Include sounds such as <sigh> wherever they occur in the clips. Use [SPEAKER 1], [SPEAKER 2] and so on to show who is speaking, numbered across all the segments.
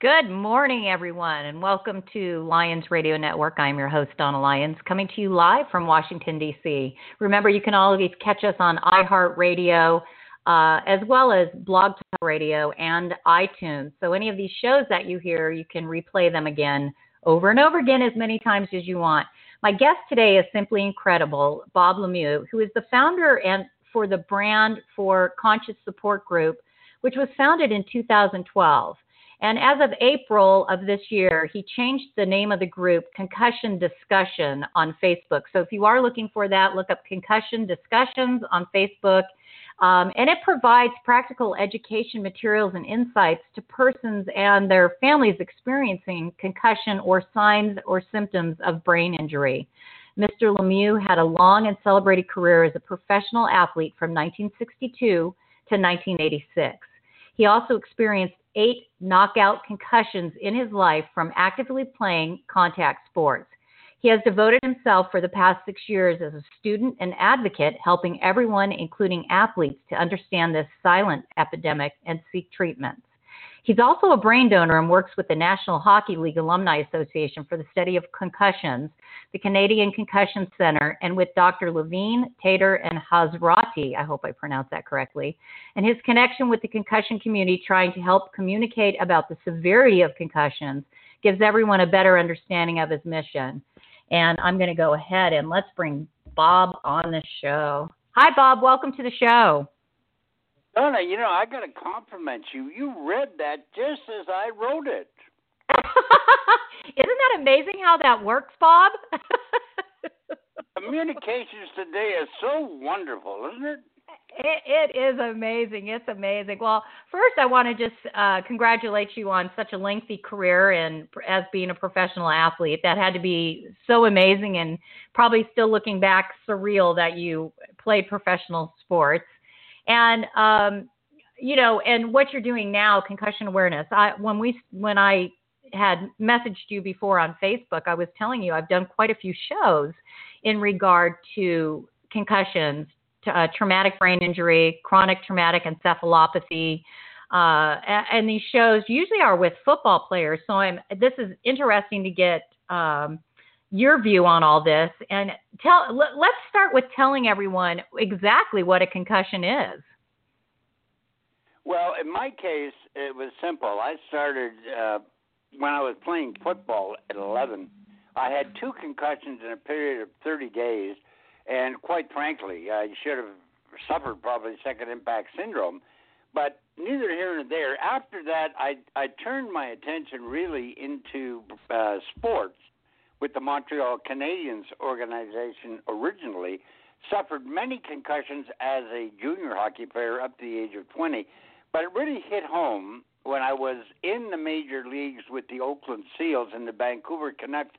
[SPEAKER 1] Good morning, everyone, and welcome to Lions Radio Network. I'm your host, Donna Lyons, coming to you live from Washington, D.C. Remember, you can always catch us on iHeartRadio, uh, as well as Blog Talk Radio and iTunes. So, any of these shows that you hear, you can replay them again over and over again as many times as you want. My guest today is simply incredible, Bob Lemieux, who is the founder and for the brand for Concussion Support Group, which was founded in 2012. And as of April of this year, he changed the name of the group Concussion Discussion on Facebook. So if you are looking for that, look up Concussion Discussions on Facebook. Um, and it provides practical education materials and insights to persons and their families experiencing concussion or signs or symptoms of brain injury. Mr. Lemieux had a long and celebrated career as a professional athlete from 1962 to 1986. He also experienced eight knockout concussions in his life from actively playing contact sports. He has devoted himself for the past six years as a student and advocate, helping everyone, including athletes, to understand this silent epidemic and seek treatments. He's also a brain donor and works with the National Hockey League Alumni Association for the study of concussions, the Canadian Concussion Center, and with Dr. Levine, Tator, and Hazrati, I hope I pronounced that correctly, and his connection with the concussion community trying to help communicate about the severity of concussions gives everyone a better understanding of his mission. And I'm going to go ahead and let's bring Bob on the show. Hi, Bob. Welcome to the show.
[SPEAKER 2] Donna, you know, I got to compliment you. You read that just as I wrote it. <laughs>
[SPEAKER 1] Isn't that amazing how that works, Bob? <laughs>
[SPEAKER 2] Communications today is so wonderful, isn't it?
[SPEAKER 1] It, it is amazing. It's amazing. Well, first, I want to just uh, congratulate you on such a lengthy career and as being a professional athlete. That had to be so amazing, and probably still looking back, surreal that you played professional sports. And um, you know, and what you're doing now, concussion awareness. I when we when I had messaged you before on Facebook, I was telling you I've done quite a few shows in regard to concussions, to, uh, traumatic brain injury, chronic traumatic encephalopathy. Uh, and these shows usually are with football players. So I'm. This is interesting to get um, your view on all this. And tell. Let, let's start with telling everyone exactly what a concussion is.
[SPEAKER 2] Well, in my case, it was simple. I started uh, when I was playing football at 11. I had two concussions in a period of 30 days, and quite frankly, I should have suffered probably second impact syndrome. But neither here nor there. After that, I I turned my attention really into uh, sports with the Montreal Canadiens organization originally. Suffered many concussions as a junior hockey player up to the age of 20 but it really hit home when I was in the major leagues with the Oakland Seals and the Vancouver Canucks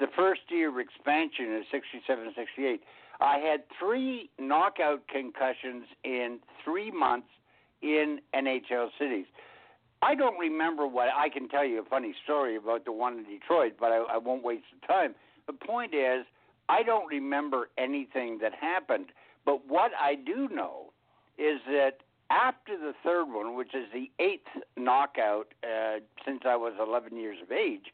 [SPEAKER 2] the first year of expansion in 67 68. I had three knockout concussions in three months in NHL cities. I don't remember what I can tell you a funny story about the one in Detroit, but I, I won't waste the time. The point is, I don't remember anything that happened, but what I do know is that after the third one, which is the eighth knockout uh, since I was 11 years of age,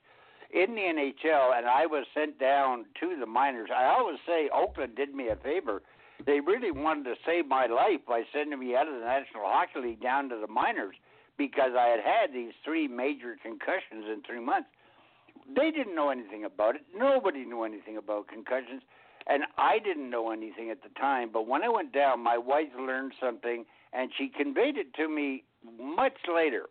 [SPEAKER 2] in the NHL, and I was sent down to the minors. I always say Oakland did me a favor. They really wanted to save my life by sending me out of the National Hockey League down to the minors because I had had these three major concussions in three months. They didn't know anything about it. Nobody knew anything about concussions, and I didn't know anything at the time. But when I went down, my wife learned something and she conveyed it to me much later.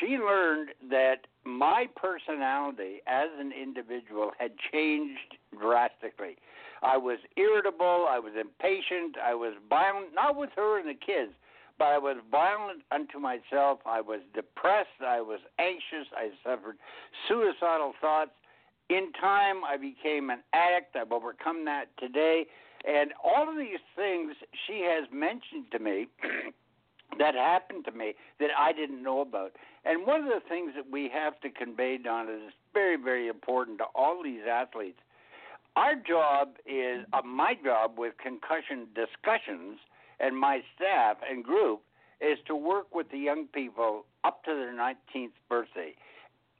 [SPEAKER 2] She learned that my personality as an individual had changed drastically. I was irritable, I was impatient, I was violent, not with her and the kids, but I was violent unto myself. I was depressed, I was anxious, I suffered suicidal thoughts. In time, I became an addict. I've overcome that today. And all of these things she has mentioned to me <clears throat> that happened to me that I didn't know about. And one of the things that we have to convey, Donna, is very, very important to all these athletes. Our job is, uh, my job with concussion discussions and my staff and group is to work with the young people up to their 19th birthday.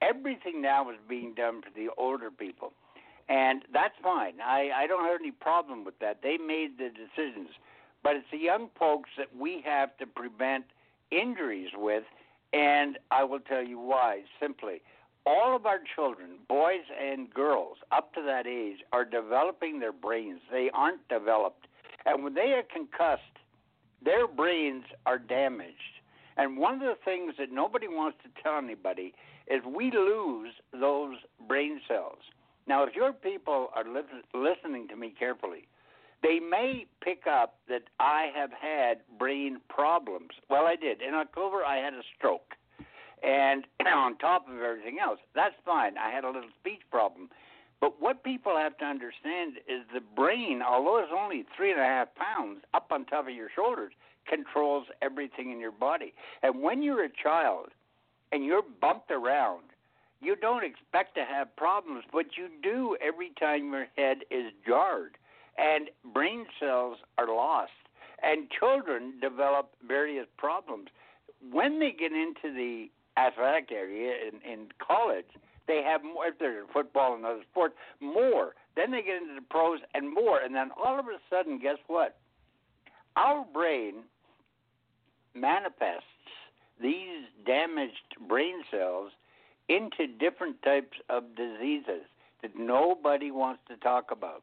[SPEAKER 2] Everything now is being done for the older people. And that's fine. I, I don't have any problem with that. They made the decisions. But it's the young folks that we have to prevent injuries with, and I will tell you why. Simply, all of our children, boys and girls up to that age, are developing their brains. They aren't developed. And when they are concussed, their brains are damaged. And one of the things that nobody wants to tell anybody is we lose those brain cells. Now, if your people are li- listening to me carefully, they may pick up that I have had brain problems. Well, I did. In October, I had a stroke. And <clears throat> on top of everything else, that's fine. I had a little speech problem. But what people have to understand is the brain, although it's only three and a half pounds up on top of your shoulders, controls everything in your body. And when you're a child and you're bumped around, you don't expect to have problems, but you do every time your head is jarred and brain cells are lost. And children develop various problems. When they get into the athletic area in, in college, they have more, if they're in football and other sports, more. Then they get into the pros and more. And then all of a sudden, guess what? Our brain manifests these damaged brain cells into different types of diseases that nobody wants to talk about.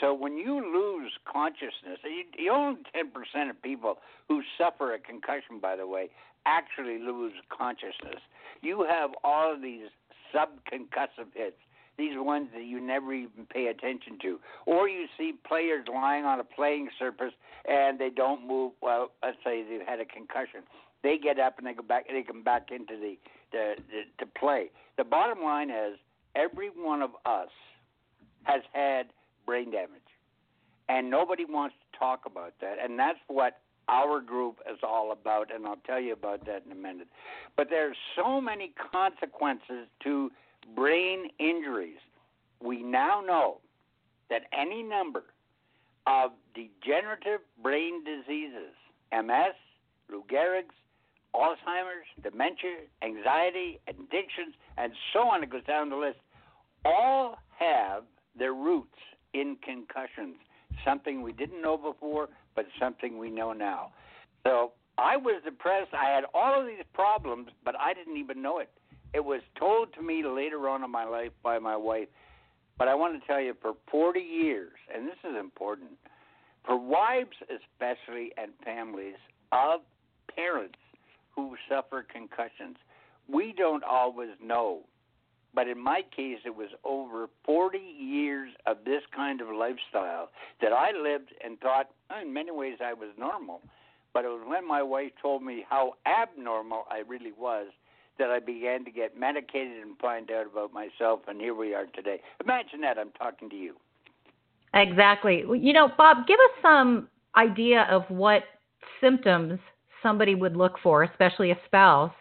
[SPEAKER 2] So when you lose consciousness, you only 10% of people who suffer a concussion, by the way, actually lose consciousness. You have all of these subconcussive hits, these are ones that you never even pay attention to. Or you see players lying on a playing surface and they don't move. Well, let's say they've had a concussion. They get up and they go back. They come back into the, the, the to play. The bottom line is every one of us has had brain damage, and nobody wants to talk about that. And that's what our group is all about, and I'll tell you about that in a minute. But there's so many consequences to brain injuries. We now know that any number of degenerative brain diseases, MS, Lou Gehrig's, Alzheimer's, dementia, anxiety, addictions, and so on, it goes down the list, all have their roots in concussions. Something we didn't know before, but something we know now. So I was depressed. I had all of these problems, but I didn't even know it. It was told to me later on in my life by my wife. But I want to tell you, for 40 years, and this is important, for wives especially and families of parents who suffer concussions, we don't always know but in my case, it was over 40 years of this kind of lifestyle that I lived and thought, in many ways, I was normal. But it was when my wife told me how abnormal I really was that I began to get medicated and find out about myself, and here we are today. Imagine that I'm talking to you.
[SPEAKER 1] Exactly. You know, Bob, give us some idea of what symptoms somebody would look for, especially a spouse,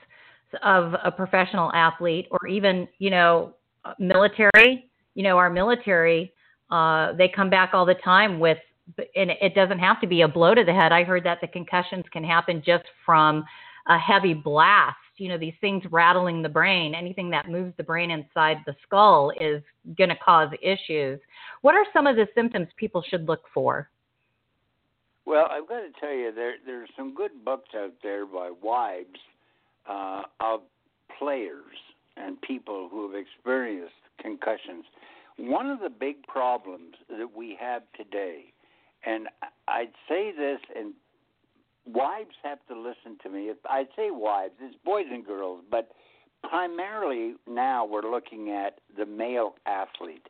[SPEAKER 1] of a professional athlete or even, you know, military, you know, our military, uh, they come back all the time with, and it doesn't have to be a blow to the head. I heard that the concussions can happen just from a heavy blast. You know, these things rattling the brain, anything that moves the brain inside the skull is going to cause issues. What are some of the symptoms people should look for?
[SPEAKER 2] Well, I've got to tell you, there there's some good books out there by wives uh, of players and people who have experienced concussions. One of the big problems that we have today, and I'd say this, and wives have to listen to me. I'd say wives, it's boys and girls, but primarily now we're looking at the male athlete.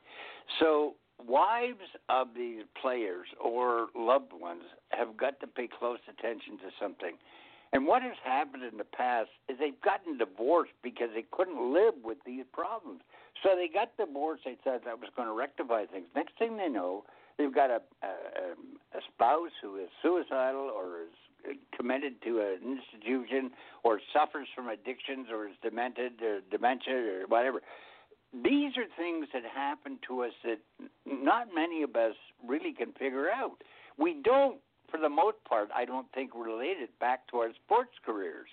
[SPEAKER 2] So wives of these players or loved ones have got to pay close attention to something. And what has happened in the past is they've gotten divorced because they couldn't live with these problems. So they got divorced. They thought that was going to rectify things. Next thing they know, they've got a, a, um, a spouse who is suicidal or is committed to an institution or suffers from addictions or is demented or dementia or whatever. These are things that happen to us that not many of us really can figure out. We don't, for the most part, I don't think relate it back to our sports careers.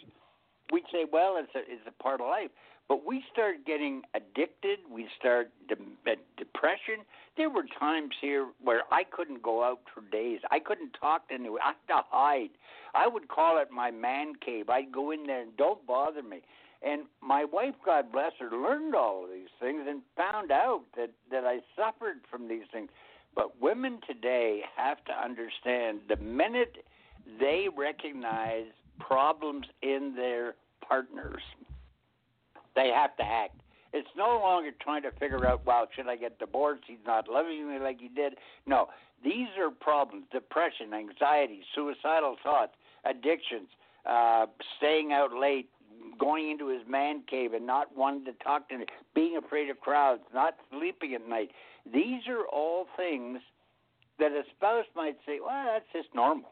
[SPEAKER 2] We'd say, well, it's a, it's a part of life. But we start getting addicted. We start de- depression. There were times here where I couldn't go out for days. I couldn't talk to anyone. I had to hide. I would call it my man cave. I'd go in there and don't bother me. And my wife, God bless her, learned all of these things and found out that that I suffered from these things. But women today have to understand the minute they recognize problems in their partners, they have to act. It's no longer trying to figure out, well, should I get divorced? He's not loving me like he did. No, these are problems depression, anxiety, suicidal thoughts, addictions, uh, staying out late, going into his man cave and not wanting to talk to me, being afraid of crowds, not sleeping at night. These are all things that a spouse might say, well, that's just normal.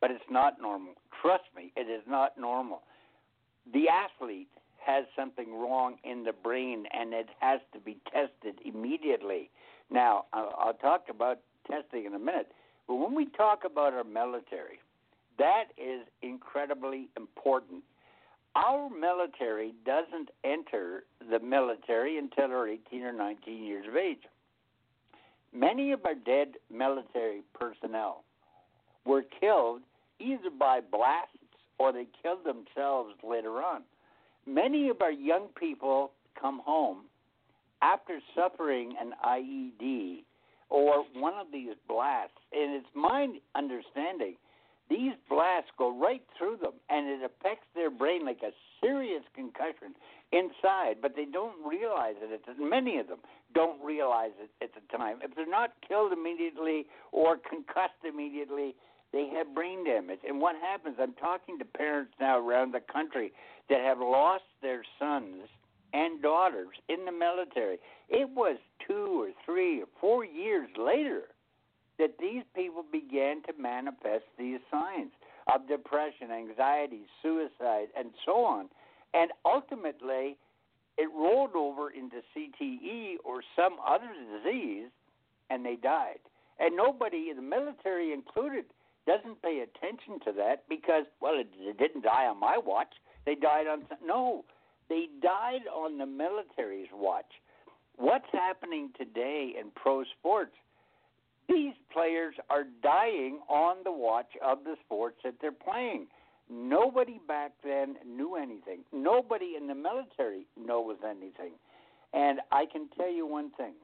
[SPEAKER 2] But it's not normal. Trust me, it is not normal. The athlete has something wrong in the brain and it has to be tested immediately. Now, I'll talk about testing in a minute, but when we talk about our military, that is incredibly important our military doesn't enter the military until they're 18 or 19 years of age. Many of our dead military personnel were killed either by blasts or they killed themselves later on. Many of our young people come home after suffering an IED or one of these blasts, and it's my understanding these blasts go right through them and it affects their brain like a serious concussion inside, but they don't realize it. It's, many of them don't realize it at the time. If they're not killed immediately or concussed immediately, they have brain damage. And what happens? I'm talking to parents now around the country that have lost their sons and daughters in the military. It was two or three or four years later that these people began to manifest these signs of depression, anxiety, suicide, and so on. And ultimately, it rolled over into CTE or some other disease, and they died. And nobody, in the military included, doesn't pay attention to that because, well, it, it didn't die on my watch. They died on no, they died on the military's watch. What's happening today in pro sports? These players are dying on the watch of the sports that they're playing. Nobody back then knew anything. Nobody in the military knows anything. And I can tell you one thing.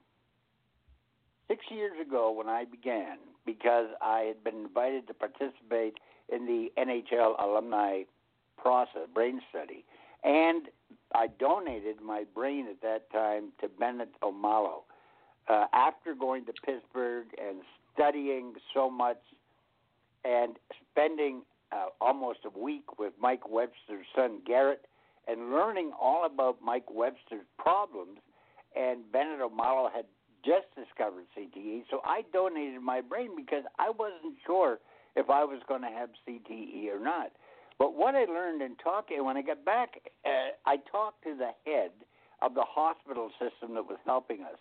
[SPEAKER 2] Six years ago, when I began, because I had been invited to participate in the NHL alumni process, brain study, and I donated my brain at that time to Bennett Omalu uh, after going to Pittsburgh and studying so much and spending uh, almost a week with Mike Webster's son Garrett and learning all about Mike Webster's problems, and Bennett Omalu had just discovered CTE, so I donated my brain because I wasn't sure if I was going to have CTE or not. But what I learned in talking, when I got back, uh, I talked to the head of the hospital system that was helping us.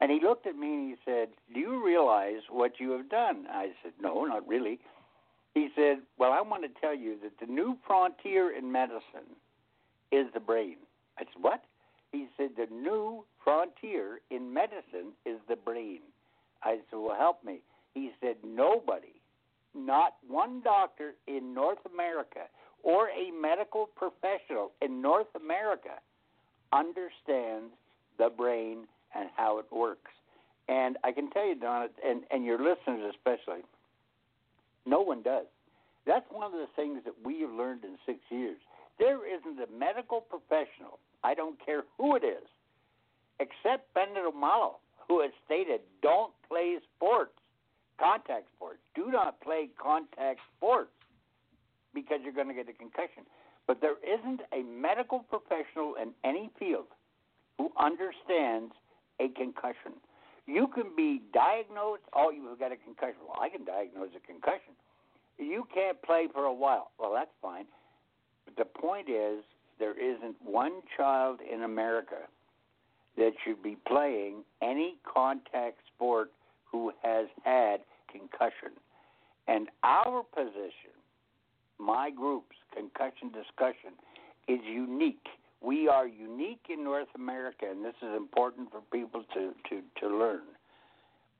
[SPEAKER 2] And he looked at me and he said, Do you realize what you have done? I said, No, not really. He said, Well, I want to tell you that the new frontier in medicine is the brain. I said, What? He said, The new frontier in medicine is the brain. I said, Well, help me. He said, Nobody, not one doctor in North America or a medical professional in North America understands the brain and how it works. And I can tell you, Donna, and, and your listeners especially, no one does. That's one of the things that we have learned in six years. There isn't a medical professional, I don't care who it is, except Bennett Omalu, who has stated don't play sports, contact sports. Do not play contact sports because you're going to get a concussion. But there isn't a medical professional in any field who understands a concussion. You can be diagnosed. Oh, you've got a concussion. Well, I can diagnose a concussion. You can't play for a while. Well, that's fine. But the point is, there isn't one child in America that should be playing any contact sport who has had concussion. And our position, my group's concussion discussion, is unique. We are unique in North America, and this is important for people to, to, to learn.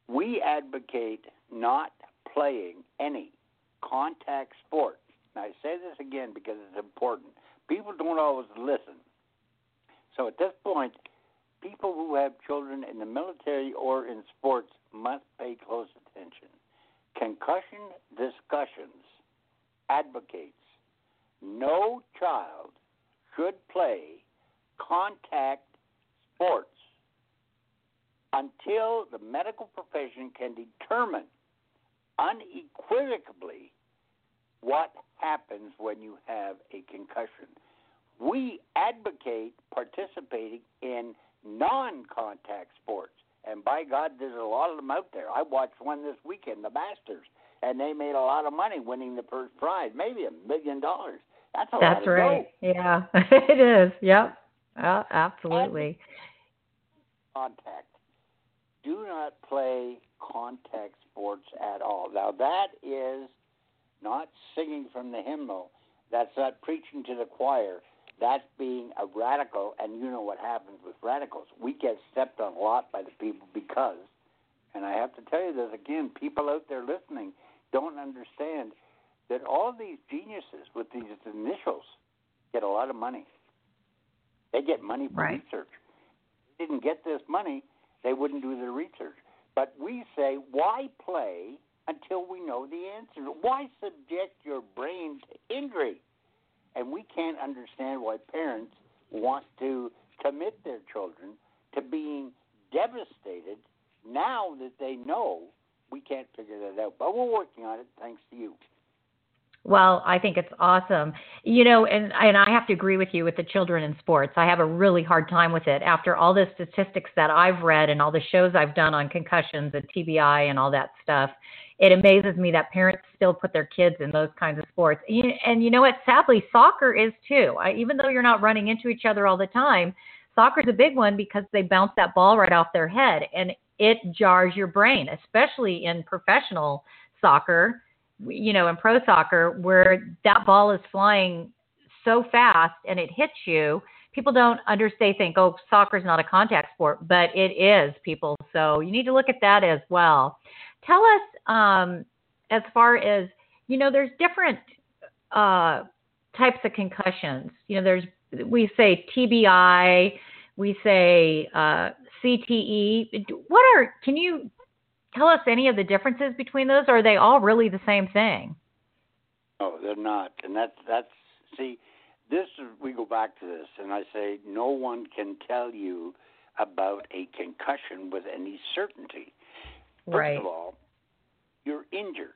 [SPEAKER 2] We advocate not playing any contact sport. Now, I say this again because it's important. People don't always listen. So at this point, people who have children in the military or in sports must pay close attention. Concussion discussions advocates no child should play contact sports until the medical profession can determine unequivocally what happens when you have a concussion. We advocate participating in non contact sports. And by God, there's a lot of them out there. I watched one this weekend, the Masters, and they made a lot of money winning the first prize, maybe a million dollars. That's a
[SPEAKER 1] That's
[SPEAKER 2] lot
[SPEAKER 1] right. Yeah, <laughs> it is. Yep. Uh, absolutely.
[SPEAKER 2] Contact. Do not play contact sports at all. Now that is not singing from the hymnal. That's not preaching to the choir. That's being a radical, and you know what happens with radicals. We get stepped on a lot by the people because, and I have to tell you this again, people out there listening don't understand that all these geniuses with these initials get a lot of money. They get money for
[SPEAKER 1] right.
[SPEAKER 2] research. If they didn't get this money, they wouldn't do the research. But we say, why play until we know the answer? Why subject your brain to injury? And we can't understand why parents want to commit their children to being devastated now that they know we can't figure that out. But we're working on it thanks to you.
[SPEAKER 1] Well, I think it's awesome. You know, and and I have to agree with you with the children in sports. I have a really hard time with it after all the statistics that I've read and all the shows I've done on concussions and TBI and all that stuff. It amazes me that parents still put their kids in those kinds of sports. And you know what? Sadly, soccer is too. I, even though you're not running into each other all the time, soccer's a big one because they bounce that ball right off their head and it jars your brain, especially in professional soccer you know, in pro soccer where that ball is flying so fast and it hits you. People don't understand. Think, oh, soccer is not a contact sport, but it is, people. So you need to look at that as well. Tell us, um, as far as you know, there's different uh, types of concussions. You know, there's we say TBI, we say uh, CTE. What are? Can you tell us any of the differences between those, or are they all really the same thing?
[SPEAKER 2] No, they're not, and that's that's see, this we go back to this, and I say no one can tell you about a concussion with any certainty. First
[SPEAKER 1] right.
[SPEAKER 2] of all, you're injured.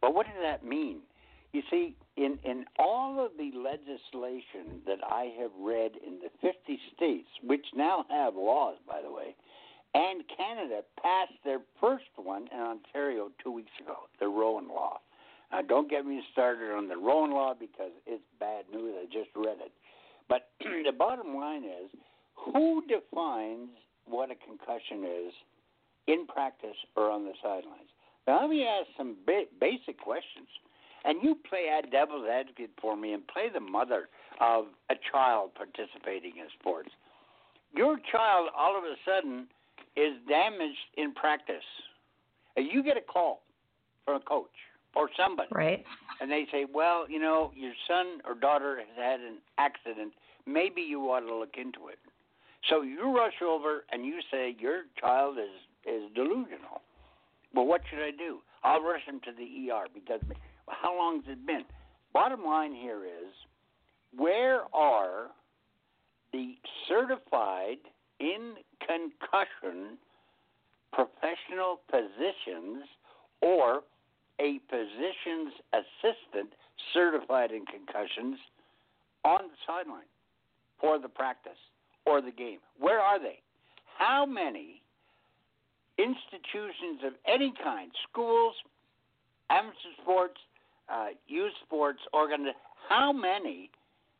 [SPEAKER 2] But what does that mean? You see, in, in all of the legislation that I have read in the 50 states, which now have laws, by the way, and Canada passed their first one in Ontario two weeks ago, the Rowan Law. Now, don't get me started on the Rowan Law because it's bad news. I just read it. But <clears throat> the bottom line is who defines what a concussion is in practice or on the sidelines? Now, let me ask some ba- basic questions. And you play devil's advocate for me and play the mother of a child participating in sports. Your child all of a sudden is damaged in practice. You get a call from a coach or somebody,
[SPEAKER 1] right?
[SPEAKER 2] And they say, "Well, you know, your son or daughter has had an accident. Maybe you ought to look into it." So you rush over and you say your child is is delusional. Well, what should I do? I'll rush him to the ER because how long has it been? Bottom line here is, where are the certified in concussion professional positions or a physician's assistant certified in concussions on the sideline for the practice or the game. Where are they? How many institutions of any kind, schools, amateur sports, uh, youth sports, organ. How many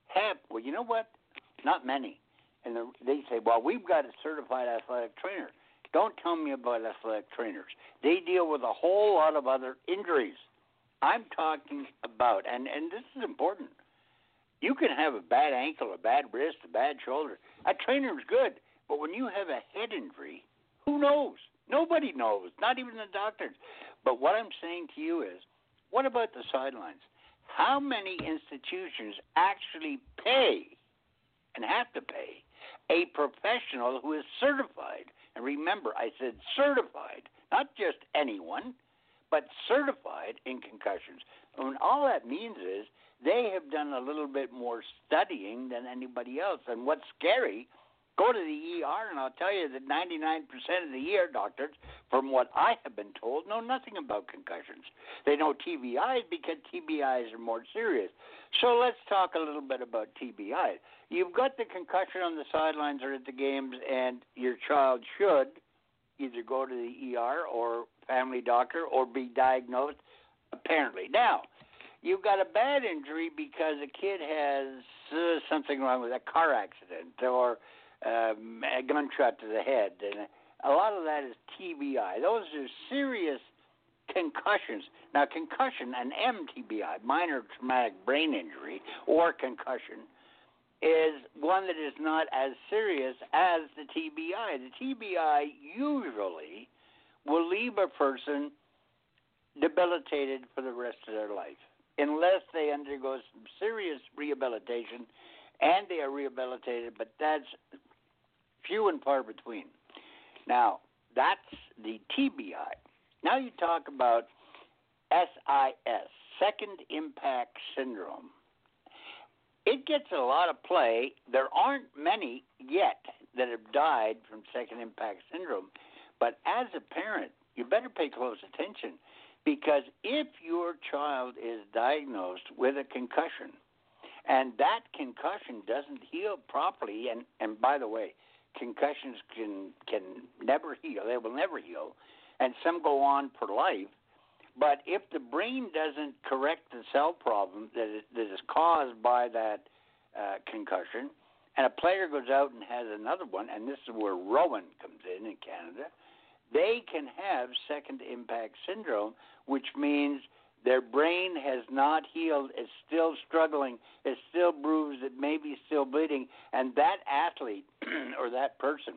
[SPEAKER 2] have? Well, you know what? Not many. And the, they say, well, we've got a certified athletic trainer. Don't tell me about athletic trainers. They deal with a whole lot of other injuries. I'm talking about, and and this is important. You can have a bad ankle, a bad wrist, a bad shoulder. A trainer's good, but when you have a head injury, who knows? Nobody knows, not even the doctors. But what I'm saying to you is, what about the sidelines? How many institutions actually pay and have to pay a professional who is certified? And remember, I said certified, not just anyone, but certified in concussions. And all that means is they have done a little bit more studying than anybody else. And what's scary Go to the ER, and I'll tell you that 99% of the ER doctors, from what I have been told, know nothing about concussions. They know TBIs because TBIs are more serious. So let's talk a little bit about TBI. You've got the concussion on the sidelines or at the games, and your child should either go to the ER or family doctor or be diagnosed, apparently. Now, you've got a bad injury because a kid has uh, something wrong with a car accident or um, a gunshot to the head, and a lot of that is TBI. Those are serious concussions. Now, concussion, an MTBI, minor traumatic brain injury, or concussion, is one that is not as serious as the TBI. The TBI usually will leave a person debilitated for the rest of their life unless they undergo some serious rehabilitation and they are rehabilitated, but that's few and far between. Now, that's the TBI. Now you talk about SIS, Second Impact Syndrome. It gets a lot of play. There aren't many yet that have died from Second Impact Syndrome, but as a parent, you better pay close attention because if your child is diagnosed with a concussion and that concussion doesn't heal properly, and, and by the way, concussions can can never heal. They will never heal, and some go on for life. But if the brain doesn't correct the cell problem that is, that is caused by that uh, concussion, and a player goes out and has another one, and this is where Rowan comes in in Canada, they can have second impact syndrome, which means their brain has not healed, it's still struggling, it's still bruised, it may be still bleeding, and that athlete <clears throat> or that person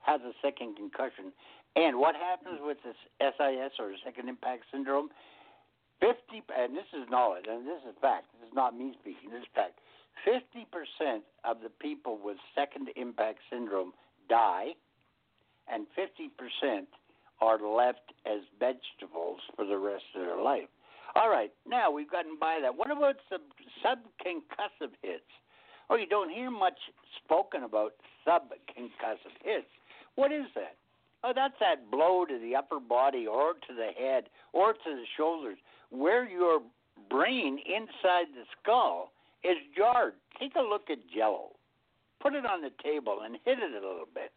[SPEAKER 2] has a second concussion. And what happens with this SIS or second impact syndrome? 50, and this is knowledge, and this is fact, this is not me speaking, this is fact. 50% of the people with second impact syndrome die, and 50% are left as vegetables for the rest of their life. All right, now we've gotten by that. What about sub subconcussive hits? Oh, you don't hear much spoken about subconcussive hits. What is that? Oh, that's that blow to the upper body or to the head or to the shoulders where your brain inside the skull is jarred. Take a look at jello. Put it on the table and hit it a little bit.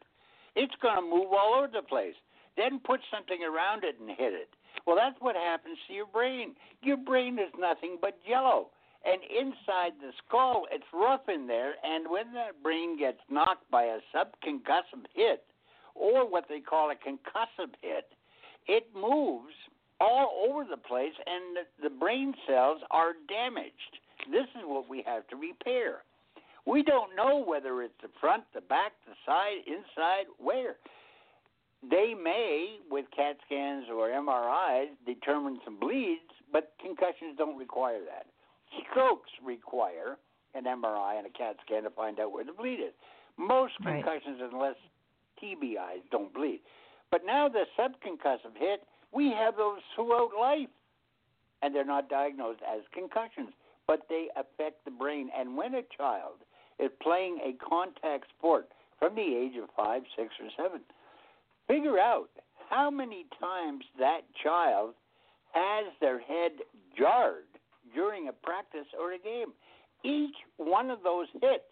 [SPEAKER 2] It's going to move all over the place. Then put something around it and hit it. Well, that's what happens to your brain. Your brain is nothing but jello. And inside the skull, it's rough in there. And when that brain gets knocked by a subconcussive hit, or what they call a concussive hit, it moves all over the place, and the brain cells are damaged. This is what we have to repair. We don't know whether it's the front, the back, the side, inside, where. They may, with CAT scans or MRIs, determine some bleeds, but concussions don't require that. Strokes require an MRI and a CAT scan to find out where the bleed is. Most right. concussions, unless TBIs, don't bleed. But now the subconcussive hit, we have those throughout life, and they're not diagnosed as concussions, but they affect the brain. And when a child is playing a contact sport from the age of five, six, or seven, Figure out how many times that child has their head jarred during a practice or a game. Each one of those hits,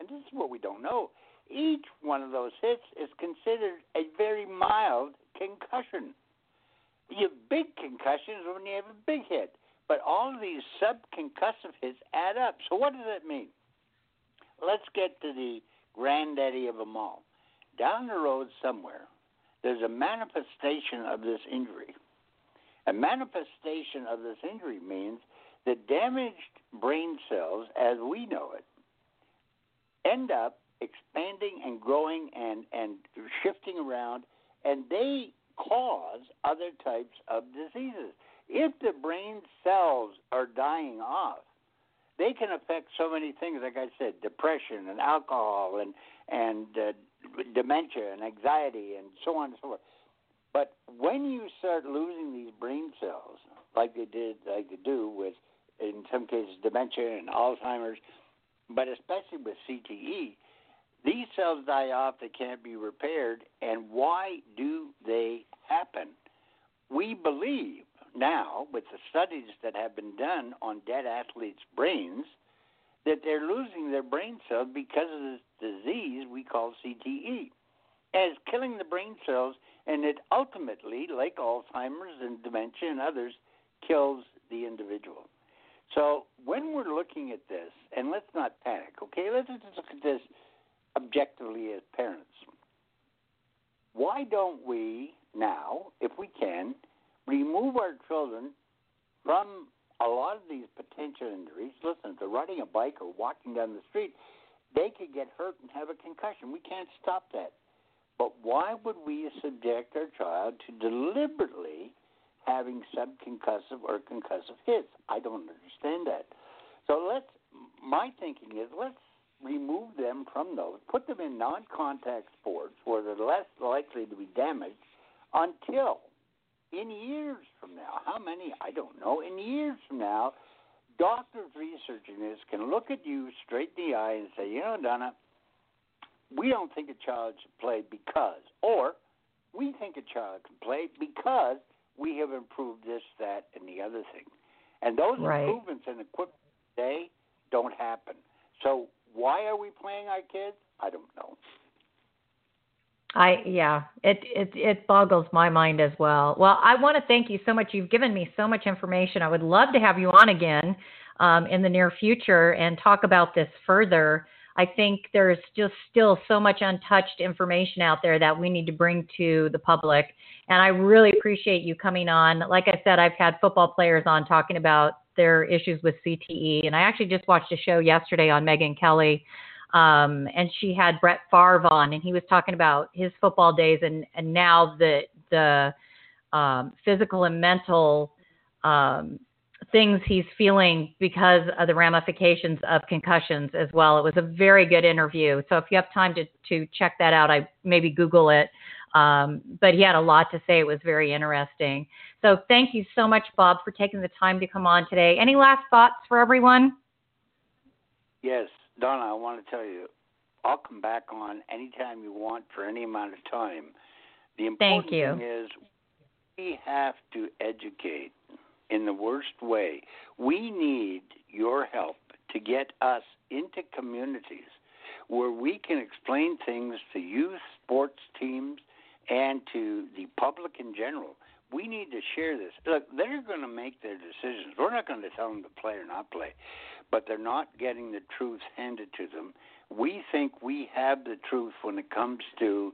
[SPEAKER 2] and this is what we don't know, each one of those hits is considered a very mild concussion. You have big concussions when you have a big hit, but all of these subconcussive hits add up. So what does that mean? Let's get to the granddaddy of them all. Down the road somewhere, there's a manifestation of this injury. A manifestation of this injury means that damaged brain cells, as we know it, end up expanding and growing and, and shifting around, and they cause other types of diseases. If the brain cells are dying off, they can affect so many things. Like I said, depression and alcohol and and uh, dementia and anxiety and so on and so forth. But when you start losing these brain cells, like they did, like they do with, in some cases, dementia and Alzheimer's, but especially with CTE, these cells die off, they can't be repaired. And why do they happen? We believe now, with the studies that have been done on dead athletes' brains, that they're losing their brain cells because of this disease we call CTE. As killing the brain cells, and it ultimately, like Alzheimer's and dementia and others, kills the individual. So when we're looking at this, and let's not panic, okay? Let's just look at this objectively as parents. Why don't we now, if we can, remove our children from a lot of these potential injuries? Listen, if they're riding a bike or walking down the street, they could get hurt and have a concussion. We can't stop that. But why would we subject our child to deliberately having subconcussive or concussive hits? I don't understand that. So let's. My thinking is let's remove them from those, put them in non contact sports where they're less likely to be damaged until in years from now, how many, I don't know, in years from now, doctors researching this can look at you straight in the eye and say, you know, Donna, we don't think a child should play because, or we think a child can play because we have improved this, that, and the other thing. And those
[SPEAKER 1] right.
[SPEAKER 2] improvements in equipment today don't happen. So why are we playing our kids? I don't know.
[SPEAKER 1] I yeah, it it it boggles my mind as well. Well, I want to thank you so much. You've given me so much information. I would love to have you on again um, in the near future and talk about this further. I think there's just still so much untouched information out there that we need to bring to the public. And I really appreciate you coming on. Like I said, I've had football players on talking about their issues with CTE. And I actually just watched a show yesterday on Megyn Kelly. Um, and she had Brett Favre on, and he was talking about his football days and, and now the the um, physical and mental um, things he's feeling because of the ramifications of concussions as well. It was a very good interview. So if you have time to to check that out, I maybe Google it. Um, but he had a lot to say. It was very interesting. So thank you so much, Bob, for taking the time to come on today. Any last thoughts for everyone?
[SPEAKER 2] Yes, Donna, I want to tell you, I'll come back on anytime you want for any amount of time. The important
[SPEAKER 1] thank you.
[SPEAKER 2] thing is we have to educate in the worst way. We need your help to get us into communities where we can explain things to youth sports teams and to the public in general we need to share this. Look, they're going to make their decisions. We're not going to tell them to play or not play, but they're not getting the truth handed to them. We think we have the truth when it comes to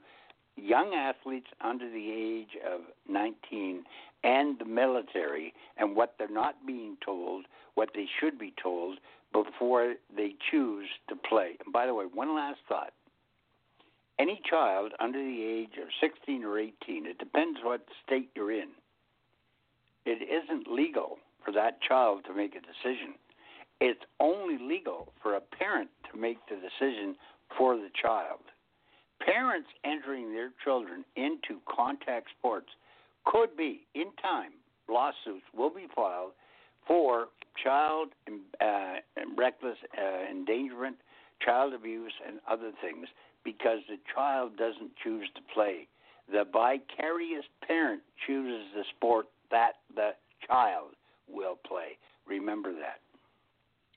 [SPEAKER 2] young athletes under the age of 19 and the military and what they're not being told, what they should be told before they choose to play. And by the way, one last thought any child under the age of 16 or 18, it depends what state you're in, it isn't legal for that child to make a decision. It's only legal for a parent to make the decision for the child. Parents entering their children into contact sports could be, in time, lawsuits will be filed for child uh, reckless uh, endangerment, child abuse, and other things because the child doesn't choose to play. The vicarious parent chooses the sport that the child will play. Remember that.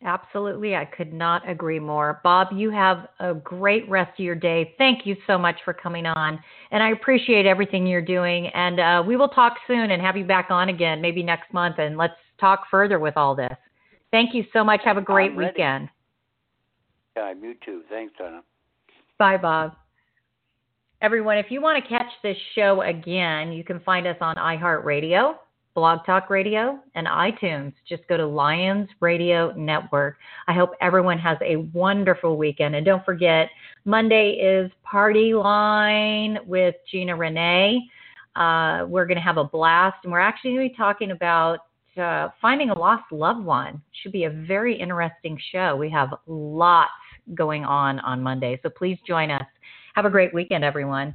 [SPEAKER 1] Absolutely. I could not agree more. Bob, you have a great rest of your day. Thank you so much for coming on. And I appreciate everything you're doing. And uh, we will talk soon and have you back on again, maybe next month, and let's talk further with all this. Thank you so much. Have a great weekend.
[SPEAKER 2] Yeah, I'm you too. Thanks, Donna.
[SPEAKER 1] Bye, Bob. Everyone, if you want to catch this show again, you can find us on iHeartRadio Blog Talk Radio, and iTunes. Just go to Lyons Radio Network. I hope everyone has a wonderful weekend. And don't forget, Monday is Party Line with Gina Renee. Uh, we're going to have a blast, and we're actually going to be talking about uh, finding a lost loved one. Should be a very interesting show. We have lots going on on Monday, so please join us. Have a great weekend, everyone.